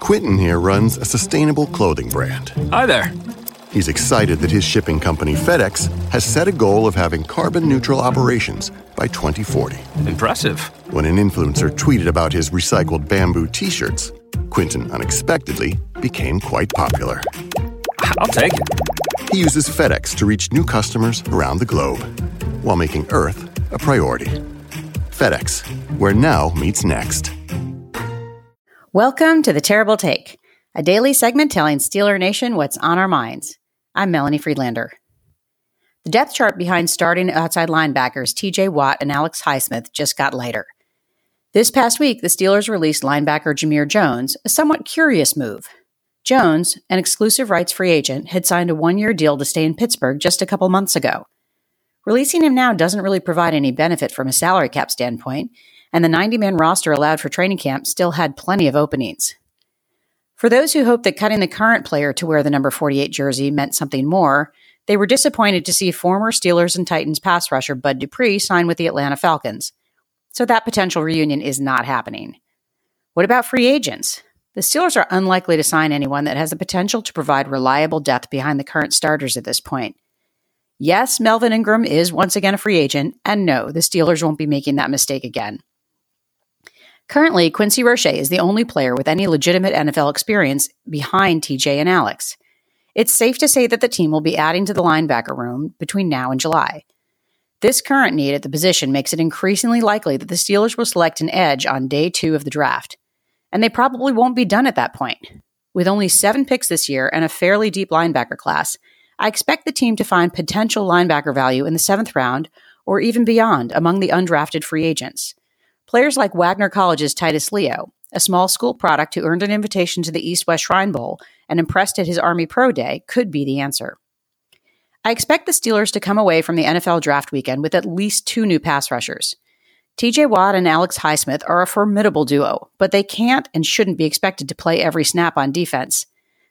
Quentin here runs a sustainable clothing brand. Hi there. He's excited that his shipping company FedEx has set a goal of having carbon neutral operations by 2040. Impressive. When an influencer tweeted about his recycled bamboo t shirts, Quinton unexpectedly became quite popular. I'll take it. He uses FedEx to reach new customers around the globe while making Earth a priority. FedEx, where now meets next. Welcome to The Terrible Take, a daily segment telling Steeler Nation what's on our minds. I'm Melanie Friedlander. The depth chart behind starting outside linebackers TJ Watt and Alex Highsmith just got lighter. This past week, the Steelers released linebacker Jamir Jones, a somewhat curious move. Jones, an exclusive rights free agent, had signed a one year deal to stay in Pittsburgh just a couple months ago. Releasing him now doesn't really provide any benefit from a salary cap standpoint, and the 90 man roster allowed for training camp still had plenty of openings. For those who hoped that cutting the current player to wear the number 48 jersey meant something more, they were disappointed to see former Steelers and Titans pass rusher Bud Dupree sign with the Atlanta Falcons. So that potential reunion is not happening. What about free agents? The Steelers are unlikely to sign anyone that has the potential to provide reliable depth behind the current starters at this point. Yes, Melvin Ingram is once again a free agent, and no, the Steelers won't be making that mistake again. Currently, Quincy Roche is the only player with any legitimate NFL experience behind TJ and Alex. It's safe to say that the team will be adding to the linebacker room between now and July. This current need at the position makes it increasingly likely that the Steelers will select an edge on day two of the draft. And they probably won't be done at that point. With only seven picks this year and a fairly deep linebacker class, I expect the team to find potential linebacker value in the seventh round or even beyond among the undrafted free agents. Players like Wagner College's Titus Leo, a small school product who earned an invitation to the East West Shrine Bowl and impressed at his Army Pro Day, could be the answer. I expect the Steelers to come away from the NFL draft weekend with at least two new pass rushers. TJ Watt and Alex Highsmith are a formidable duo, but they can't and shouldn't be expected to play every snap on defense.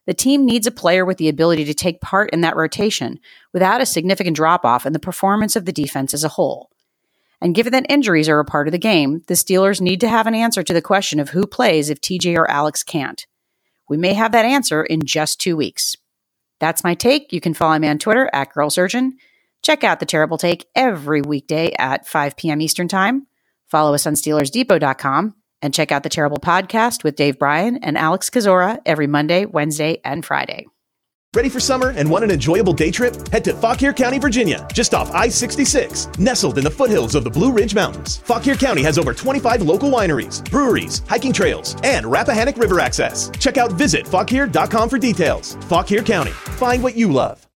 The team needs a player with the ability to take part in that rotation without a significant drop off in the performance of the defense as a whole. And given that injuries are a part of the game, the Steelers need to have an answer to the question of who plays if TJ or Alex can't. We may have that answer in just two weeks. That's my take. You can follow me on Twitter at GirlSurgeon. Check out The Terrible Take every weekday at 5 p.m. Eastern Time. Follow us on SteelersDepot.com and check out The Terrible Podcast with Dave Bryan and Alex Kozora every Monday, Wednesday, and Friday. Ready for summer and want an enjoyable day trip? Head to Fauquier County, Virginia, just off I 66. Nestled in the foothills of the Blue Ridge Mountains, Fauquier County has over 25 local wineries, breweries, hiking trails, and Rappahannock River access. Check out visitfauquier.com for details. Fauquier County, find what you love.